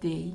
day